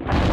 you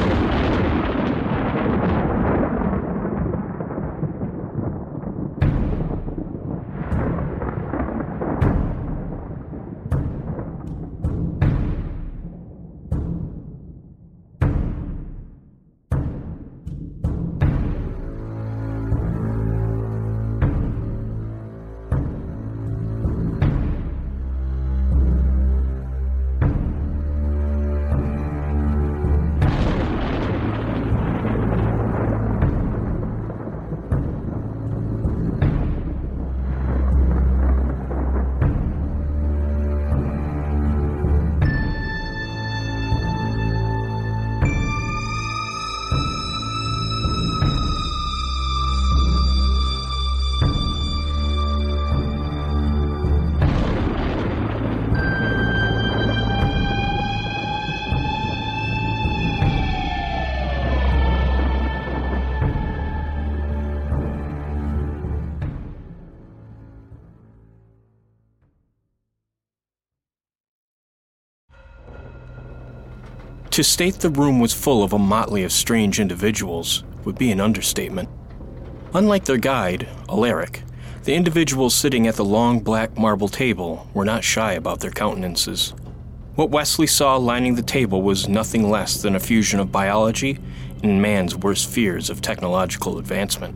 To state the room was full of a motley of strange individuals would be an understatement. Unlike their guide, Alaric, the individuals sitting at the long black marble table were not shy about their countenances. What Wesley saw lining the table was nothing less than a fusion of biology and man's worst fears of technological advancement.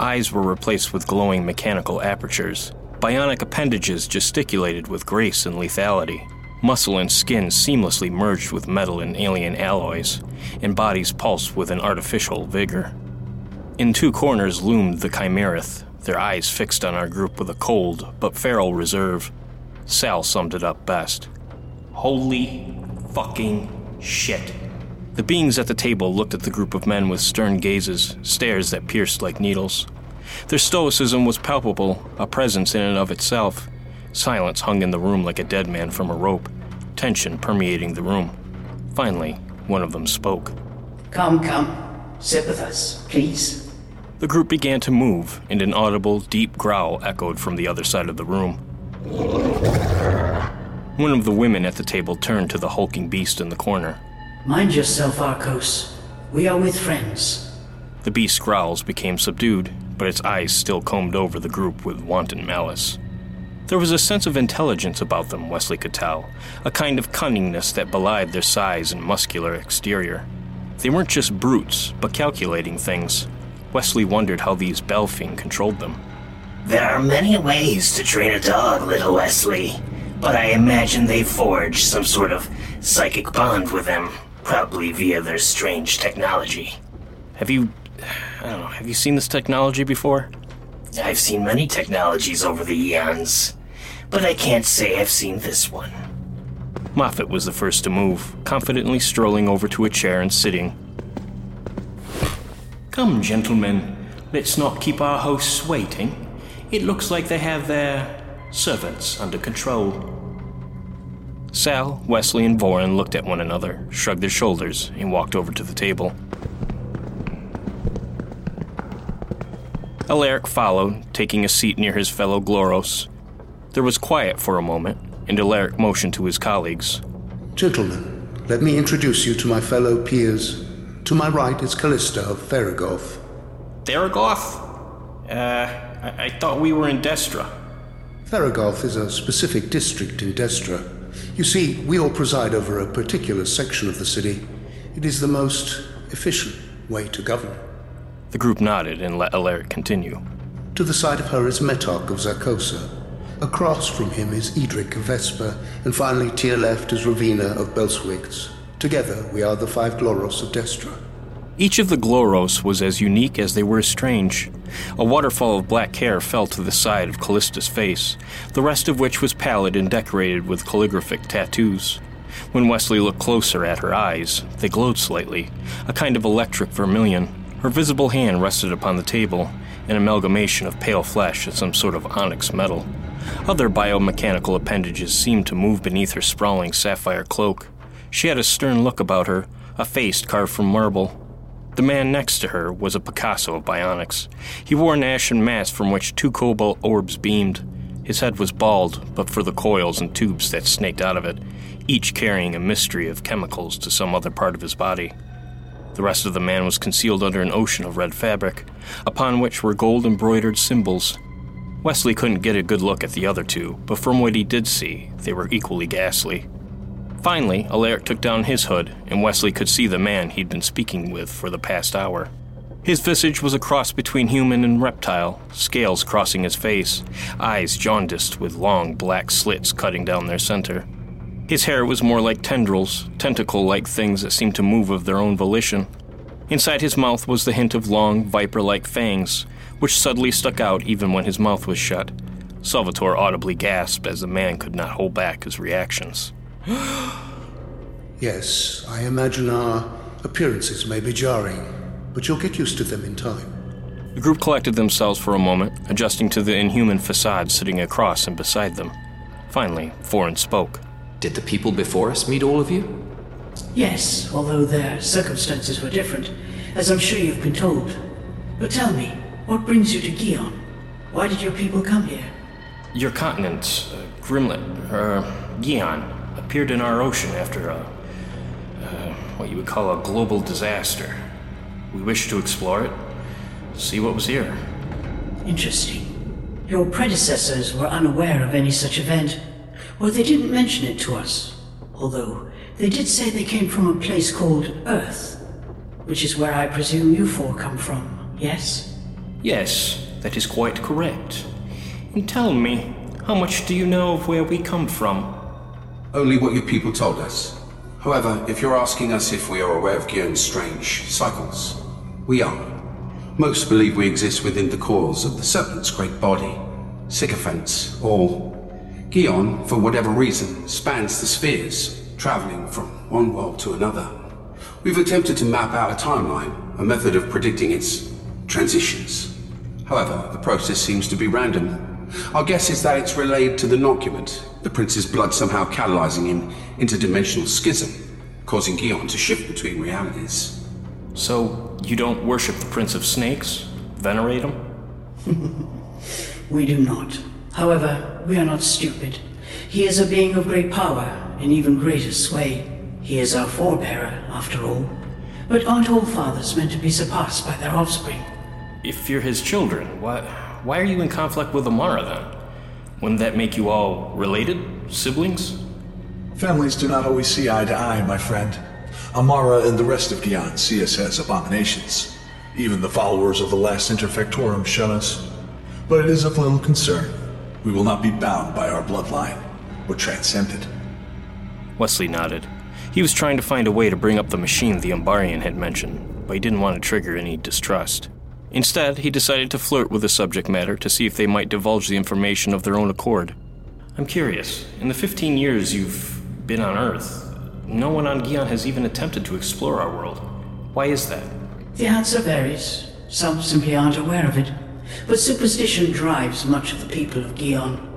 Eyes were replaced with glowing mechanical apertures. Bionic appendages gesticulated with grace and lethality. Muscle and skin seamlessly merged with metal and alien alloys, and bodies pulsed with an artificial vigor. In two corners loomed the Chimerith, their eyes fixed on our group with a cold but feral reserve. Sal summed it up best. Holy fucking shit. The beings at the table looked at the group of men with stern gazes, stares that pierced like needles. Their stoicism was palpable, a presence in and of itself. Silence hung in the room like a dead man from a rope, tension permeating the room. Finally, one of them spoke. Come, come. Sit with us, please. The group began to move, and an audible, deep growl echoed from the other side of the room. One of the women at the table turned to the hulking beast in the corner. Mind yourself, Arcos. We are with friends. The beast's growls became subdued, but its eyes still combed over the group with wanton malice. There was a sense of intelligence about them, Wesley could tell, a kind of cunningness that belied their size and muscular exterior. They weren't just brutes, but calculating things. Wesley wondered how these Baelfeen controlled them. There are many ways to train a dog, little Wesley, but I imagine they forged some sort of psychic bond with them, probably via their strange technology. Have you. I don't know, have you seen this technology before? I've seen many technologies over the eons, but I can't say I've seen this one. Moffat was the first to move, confidently strolling over to a chair and sitting. Come, gentlemen, let's not keep our hosts waiting. It looks like they have their servants under control. Sal, Wesley, and Voran looked at one another, shrugged their shoulders, and walked over to the table. Alaric followed, taking a seat near his fellow Gloros. There was quiet for a moment, and Alaric motioned to his colleagues. Gentlemen, let me introduce you to my fellow peers. To my right is Callista of Theragoth. Theragoth? Uh, I-, I thought we were in Destra. Theragoth is a specific district in Destra. You see, we all preside over a particular section of the city. It is the most efficient way to govern. The group nodded and let Alaric continue. To the side of her is Metarch of Zarkosa. Across from him is Edric of Vesper, and finally to your left is Ravina of Belswigts. Together we are the five Gloros of Destra. Each of the Gloros was as unique as they were strange. A waterfall of black hair fell to the side of Callista's face, the rest of which was pallid and decorated with calligraphic tattoos. When Wesley looked closer at her eyes, they glowed slightly, a kind of electric vermilion. Her visible hand rested upon the table, an amalgamation of pale flesh and some sort of onyx metal. Other biomechanical appendages seemed to move beneath her sprawling sapphire cloak. She had a stern look about her, a face carved from marble. The man next to her was a Picasso of bionics. He wore an ashen mask from which two cobalt orbs beamed. His head was bald, but for the coils and tubes that snaked out of it, each carrying a mystery of chemicals to some other part of his body. The rest of the man was concealed under an ocean of red fabric, upon which were gold embroidered symbols. Wesley couldn't get a good look at the other two, but from what he did see, they were equally ghastly. Finally, Alaric took down his hood, and Wesley could see the man he'd been speaking with for the past hour. His visage was a cross between human and reptile, scales crossing his face, eyes jaundiced with long black slits cutting down their center. His hair was more like tendrils, tentacle like things that seemed to move of their own volition. Inside his mouth was the hint of long, viper like fangs, which suddenly stuck out even when his mouth was shut. Salvatore audibly gasped as the man could not hold back his reactions. yes, I imagine our appearances may be jarring, but you'll get used to them in time. The group collected themselves for a moment, adjusting to the inhuman facade sitting across and beside them. Finally, Voran spoke. Did the people before us meet all of you? Yes, although their circumstances were different, as I'm sure you've been told. But tell me, what brings you to Gion? Why did your people come here? Your continent, uh, Grimlet, uh, Gion, appeared in our ocean after a, uh, what you would call a global disaster. We wished to explore it, see what was here. Interesting. Your predecessors were unaware of any such event. Well, they didn't mention it to us. Although, they did say they came from a place called Earth. Which is where I presume you four come from, yes? Yes, that is quite correct. And tell me, how much do you know of where we come from? Only what your people told us. However, if you're asking us if we are aware of Gion's strange cycles, we are. Most believe we exist within the coils of the serpent's great body, sycophants, or Gion, for whatever reason, spans the spheres, traveling from one world to another. We've attempted to map out a timeline, a method of predicting its transitions. However, the process seems to be random. Our guess is that it's related to the nocument, the prince's blood somehow catalyzing an interdimensional schism, causing Gion to shift between realities. So, you don't worship the Prince of Snakes? Venerate him? we do not. However, we are not stupid. He is a being of great power and even greater sway. He is our forebearer, after all. But aren't all fathers meant to be surpassed by their offspring? If you're his children, why, why are you in conflict with Amara then? Wouldn't that make you all related? Siblings? Families do not always see eye to eye, my friend. Amara and the rest of Gion see us as abominations. Even the followers of the last Interfectorum shun us. But it is of little concern. We will not be bound by our bloodline, or transcended. Wesley nodded. He was trying to find a way to bring up the machine the Umbarian had mentioned, but he didn't want to trigger any distrust. Instead, he decided to flirt with the subject matter to see if they might divulge the information of their own accord. I'm curious, in the 15 years you've been on Earth, no one on Gion has even attempted to explore our world. Why is that? The answer varies. Some simply aren't aware of it. But superstition drives much of the people of Gion.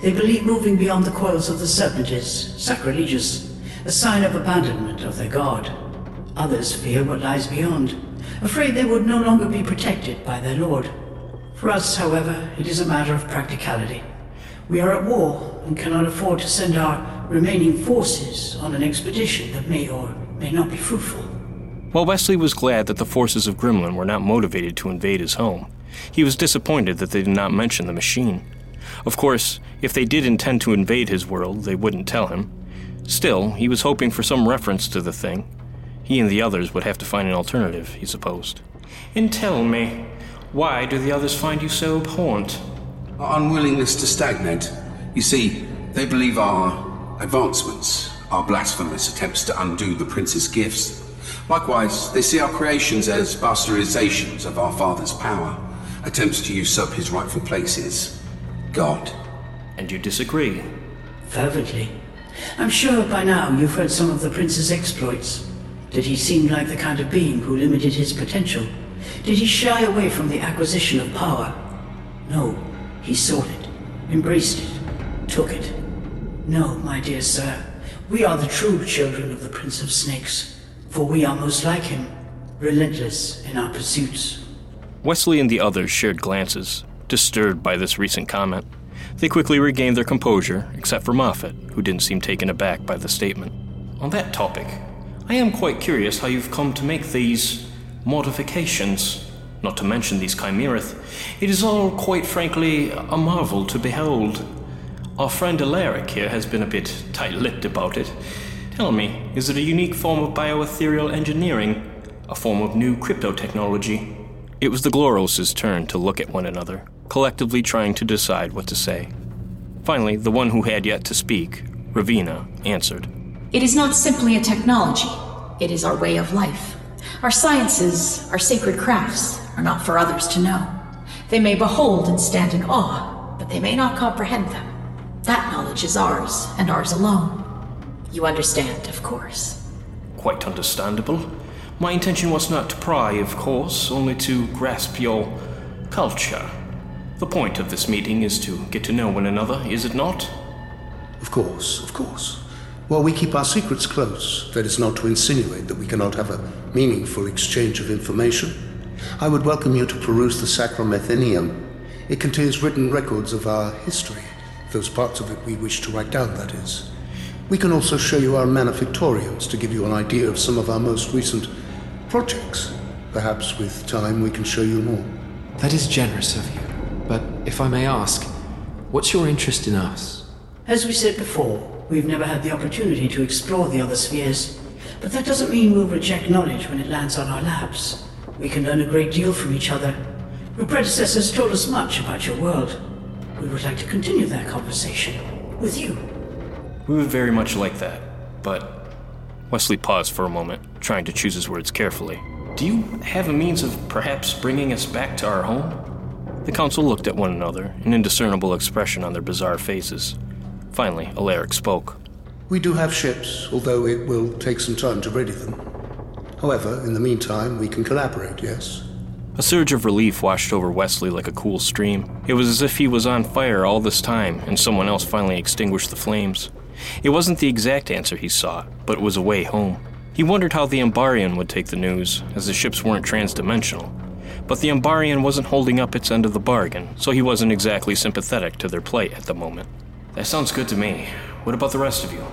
They believe moving beyond the coils of the serpent is sacrilegious, a sign of abandonment of their god. Others fear what lies beyond, afraid they would no longer be protected by their lord. For us, however, it is a matter of practicality. We are at war and cannot afford to send our remaining forces on an expedition that may or may not be fruitful. While Wesley was glad that the forces of Grimland were not motivated to invade his home, he was disappointed that they did not mention the machine. Of course, if they did intend to invade his world, they wouldn't tell him. Still, he was hoping for some reference to the thing. He and the others would have to find an alternative, he supposed. And tell me, why do the others find you so abhorrent? Our unwillingness to stagnate. You see, they believe our advancements are blasphemous attempts to undo the prince's gifts. Likewise, they see our creations as bastardizations of our father's power attempts to usurp his rightful places. God. And you disagree? Fervently. I'm sure by now you've heard some of the prince's exploits. Did he seem like the kind of being who limited his potential? Did he shy away from the acquisition of power? No, he sought it, embraced it, took it. No, my dear sir, we are the true children of the Prince of Snakes, for we are most like him, relentless in our pursuits. Wesley and the others shared glances, disturbed by this recent comment. They quickly regained their composure, except for Moffat, who didn't seem taken aback by the statement. On that topic, I am quite curious how you've come to make these modifications, not to mention these chimeras. It is all, quite frankly, a marvel to behold. Our friend Alaric here has been a bit tight lipped about it. Tell me, is it a unique form of bioethereal engineering? A form of new crypto technology? It was the Gloroses' turn to look at one another, collectively trying to decide what to say. Finally, the one who had yet to speak, Ravina, answered. It is not simply a technology, it is our way of life. Our sciences, our sacred crafts, are not for others to know. They may behold and stand in awe, but they may not comprehend them. That knowledge is ours, and ours alone. You understand, of course. Quite understandable. My intention was not to pry, of course, only to grasp your culture. The point of this meeting is to get to know one another, is it not? Of course, of course. While we keep our secrets close, that is not to insinuate that we cannot have a meaningful exchange of information. I would welcome you to peruse the Sacrum Athenaeum. It contains written records of our history, those parts of it we wish to write down, that is. We can also show you our manufactoriums to give you an idea of some of our most recent projects. Perhaps with time we can show you more. That is generous of you. But if I may ask, what's your interest in us? As we said before, we've never had the opportunity to explore the other spheres. But that doesn't mean we'll reject knowledge when it lands on our laps. We can learn a great deal from each other. Your predecessors told us much about your world. We would like to continue that conversation with you. We would very much like that, but. Wesley paused for a moment, trying to choose his words carefully. Do you have a means of perhaps bringing us back to our home? The council looked at one another, an indiscernible expression on their bizarre faces. Finally, Alaric spoke. We do have ships, although it will take some time to ready them. However, in the meantime, we can collaborate, yes? A surge of relief washed over Wesley like a cool stream. It was as if he was on fire all this time and someone else finally extinguished the flames. It wasn't the exact answer he sought, but it was a way home. He wondered how the Umbarian would take the news, as the ships weren't transdimensional. But the Umbarian wasn't holding up its end of the bargain, so he wasn't exactly sympathetic to their plight at the moment. That sounds good to me. What about the rest of you?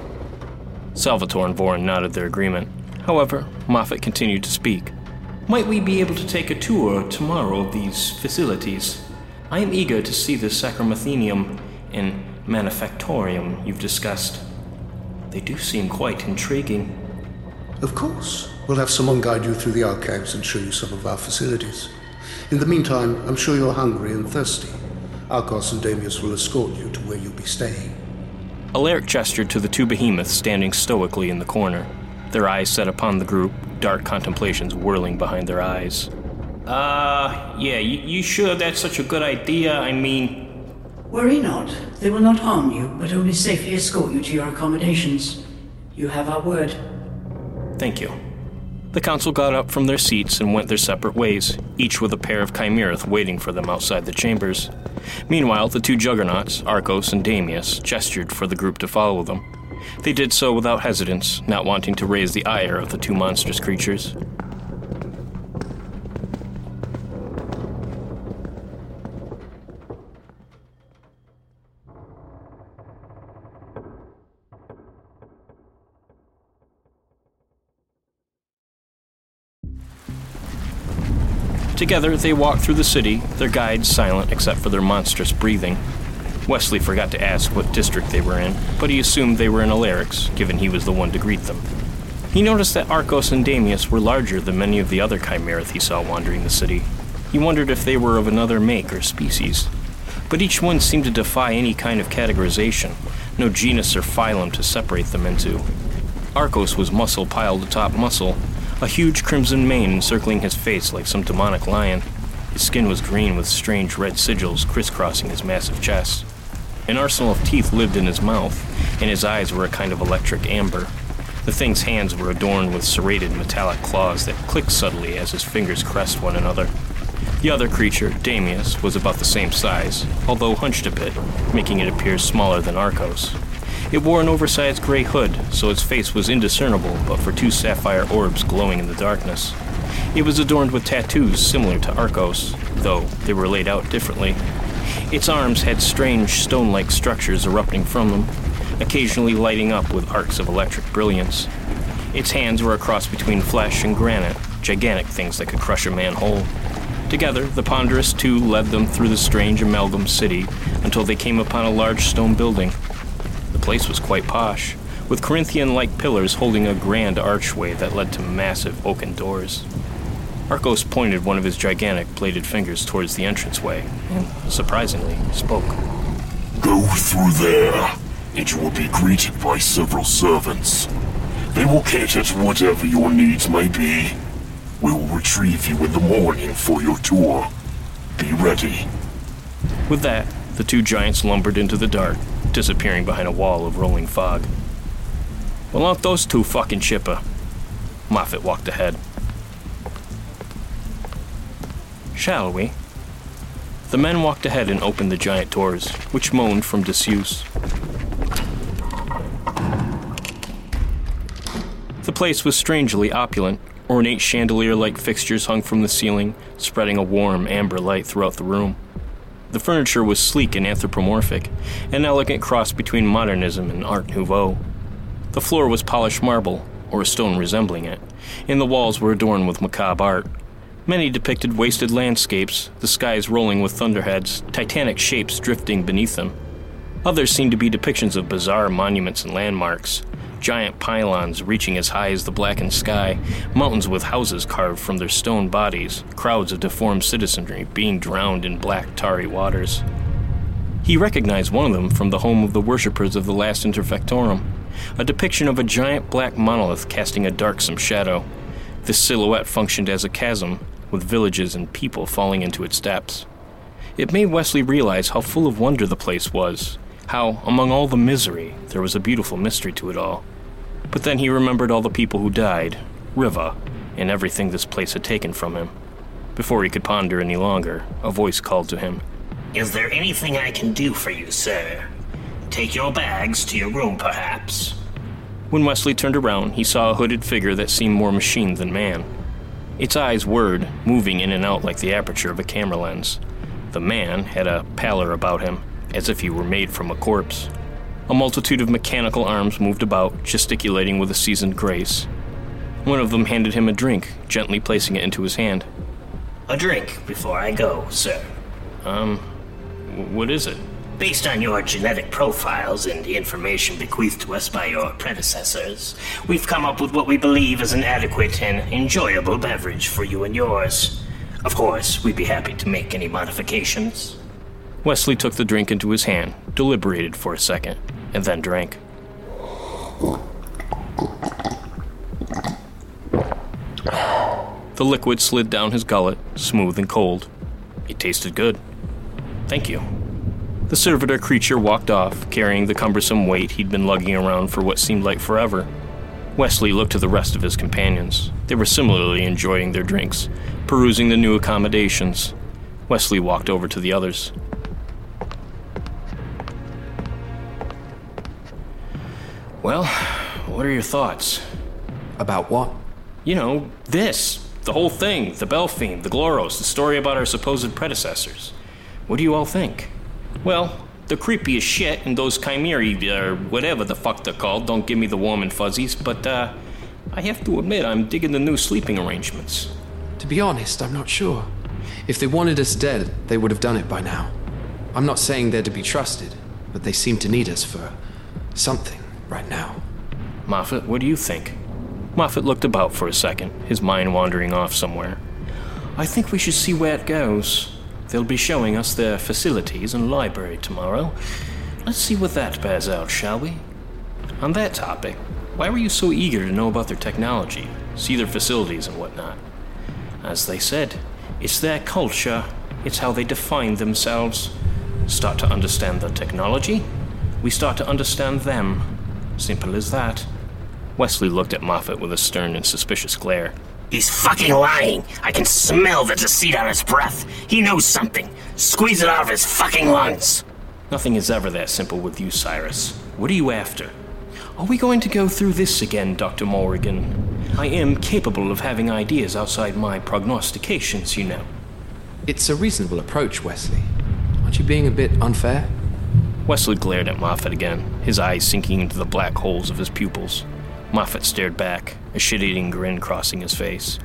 Salvatore and Voran nodded their agreement. However, Moffat continued to speak. Might we be able to take a tour tomorrow of these facilities? I am eager to see the Sacrum Athenaeum and Manufactorium you've discussed. They do seem quite intriguing. Of course. We'll have someone guide you through the archives and show you some of our facilities. In the meantime, I'm sure you're hungry and thirsty. Arcos and Damius will escort you to where you'll be staying. Alaric gestured to the two behemoths standing stoically in the corner, their eyes set upon the group, dark contemplations whirling behind their eyes. Uh, yeah, you, you sure that's such a good idea? I mean. Worry not. They will not harm you, but only safely escort you to your accommodations. You have our word. Thank you. The council got up from their seats and went their separate ways, each with a pair of chimeras waiting for them outside the chambers. Meanwhile, the two juggernauts, Arcos and Damius, gestured for the group to follow them. They did so without hesitance, not wanting to raise the ire of the two monstrous creatures. Together, they walked through the city, their guides silent except for their monstrous breathing. Wesley forgot to ask what district they were in, but he assumed they were in Alaric's, given he was the one to greet them. He noticed that Arcos and Damius were larger than many of the other chimeras he saw wandering the city. He wondered if they were of another make or species. But each one seemed to defy any kind of categorization, no genus or phylum to separate them into. Arcos was muscle piled atop muscle, a huge crimson mane encircling his face like some demonic lion. His skin was green with strange red sigils crisscrossing his massive chest. An arsenal of teeth lived in his mouth, and his eyes were a kind of electric amber. The thing's hands were adorned with serrated metallic claws that clicked subtly as his fingers caressed one another. The other creature, Damius, was about the same size, although hunched a bit, making it appear smaller than Arcos. It wore an oversized gray hood, so its face was indiscernible but for two sapphire orbs glowing in the darkness. It was adorned with tattoos similar to Arcos, though they were laid out differently. Its arms had strange stone like structures erupting from them, occasionally lighting up with arcs of electric brilliance. Its hands were a cross between flesh and granite, gigantic things that could crush a man whole. Together, the ponderous two led them through the strange amalgam city until they came upon a large stone building. The place was quite posh, with Corinthian like pillars holding a grand archway that led to massive oaken doors. Arcos pointed one of his gigantic bladed fingers towards the entranceway and, surprisingly, spoke. Go through there, and you will be greeted by several servants. They will cater to whatever your needs may be. We will retrieve you in the morning for your tour. Be ready. With that, the two giants lumbered into the dark, disappearing behind a wall of rolling fog. Well, aren't those two fucking chipper? Moffat walked ahead. Shall we? The men walked ahead and opened the giant doors, which moaned from disuse. The place was strangely opulent. Ornate chandelier like fixtures hung from the ceiling, spreading a warm amber light throughout the room. The furniture was sleek and anthropomorphic, an elegant cross between modernism and Art Nouveau. The floor was polished marble, or a stone resembling it, and the walls were adorned with macabre art. Many depicted wasted landscapes, the skies rolling with thunderheads, titanic shapes drifting beneath them. Others seemed to be depictions of bizarre monuments and landmarks, giant pylons reaching as high as the blackened sky, mountains with houses carved from their stone bodies, crowds of deformed citizenry being drowned in black, tarry waters. He recognized one of them from the home of the worshippers of the last Interfectorum, a depiction of a giant black monolith casting a darksome shadow. This silhouette functioned as a chasm, with villages and people falling into its depths. It made Wesley realize how full of wonder the place was, How, among all the misery, there was a beautiful mystery to it all. But then he remembered all the people who died, Riva, and everything this place had taken from him. Before he could ponder any longer, a voice called to him. Is there anything I can do for you, sir? Take your bags to your room, perhaps. When Wesley turned around, he saw a hooded figure that seemed more machine than man. Its eyes whirred, moving in and out like the aperture of a camera lens. The man had a pallor about him, as if he were made from a corpse. A multitude of mechanical arms moved about, gesticulating with a seasoned grace. One of them handed him a drink, gently placing it into his hand. A drink before I go, sir. Um, what is it? Based on your genetic profiles and the information bequeathed to us by your predecessors, we've come up with what we believe is an adequate and enjoyable beverage for you and yours. Of course, we'd be happy to make any modifications. Wesley took the drink into his hand, deliberated for a second, and then drank. The liquid slid down his gullet, smooth and cold. It tasted good. Thank you. The servitor creature walked off, carrying the cumbersome weight he'd been lugging around for what seemed like forever. Wesley looked to the rest of his companions. They were similarly enjoying their drinks, perusing the new accommodations. Wesley walked over to the others. What are your thoughts? About what? You know, this. The whole thing. The Baelfeen, the Gloros, the story about our supposed predecessors. What do you all think? Well, the creepiest shit and those chimerae, or whatever the fuck they're called, don't give me the warm and fuzzies, but, uh, I have to admit I'm digging the new sleeping arrangements. To be honest, I'm not sure. If they wanted us dead, they would have done it by now. I'm not saying they're to be trusted, but they seem to need us for something right now. Moffat, what do you think? Moffat looked about for a second, his mind wandering off somewhere. I think we should see where it goes. They'll be showing us their facilities and library tomorrow. Let's see what that bears out, shall we? On that topic, why were you so eager to know about their technology, see their facilities and whatnot? As they said, it's their culture, it's how they define themselves. Start to understand the technology, we start to understand them. Simple as that. Wesley looked at Moffat with a stern and suspicious glare. He's fucking lying. I can smell the deceit on his breath. He knows something. Squeeze it out of his fucking lungs. Nothing is ever that simple with you, Cyrus. What are you after? Are we going to go through this again, Dr. Morrigan? I am capable of having ideas outside my prognostications, you know. It's a reasonable approach, Wesley. Aren't you being a bit unfair? Wesley glared at Moffat again, his eyes sinking into the black holes of his pupils. Moffat stared back, a shit eating grin crossing his face.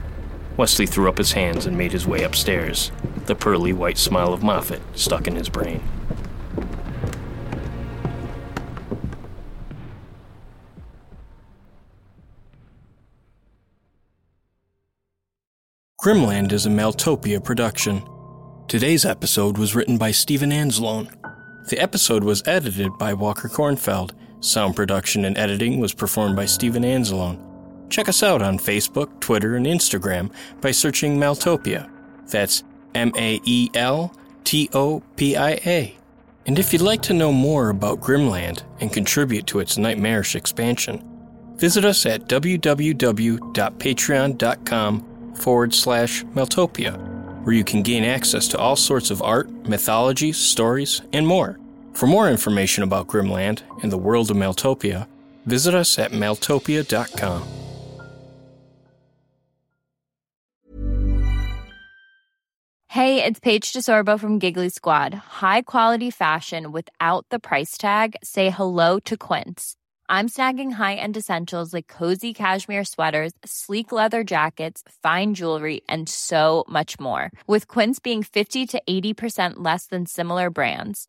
Wesley threw up his hands and made his way upstairs, the pearly white smile of Moffat stuck in his brain. Grimland is a Maeltopia production. Today's episode was written by Steven Anzalone. The episode was edited by Walker Kornfeld. Sound production and editing was performed by Steven Anzalone. Check us out on Facebook, Twitter, and Instagram by searching Maeltopia. That's M A E L T O P I A. And if you'd like to know more about Grimland and contribute to its nightmarish expansion, visit us at www.patreon.com forward slash Maeltopia, where you can gain access to all sorts of art, mythologies, stories, and more. For more information about Grimland and the world of Maeltopia, visit us at maeltopia.com. Hey, it's Paige DeSorbo from Giggly Squad. High quality fashion without the price tag. Say hello to Quince. I'm snagging high-end essentials like cozy cashmere sweaters, sleek leather jackets, fine jewelry, and so much more. With Quince being 50 to 80% less than similar brands.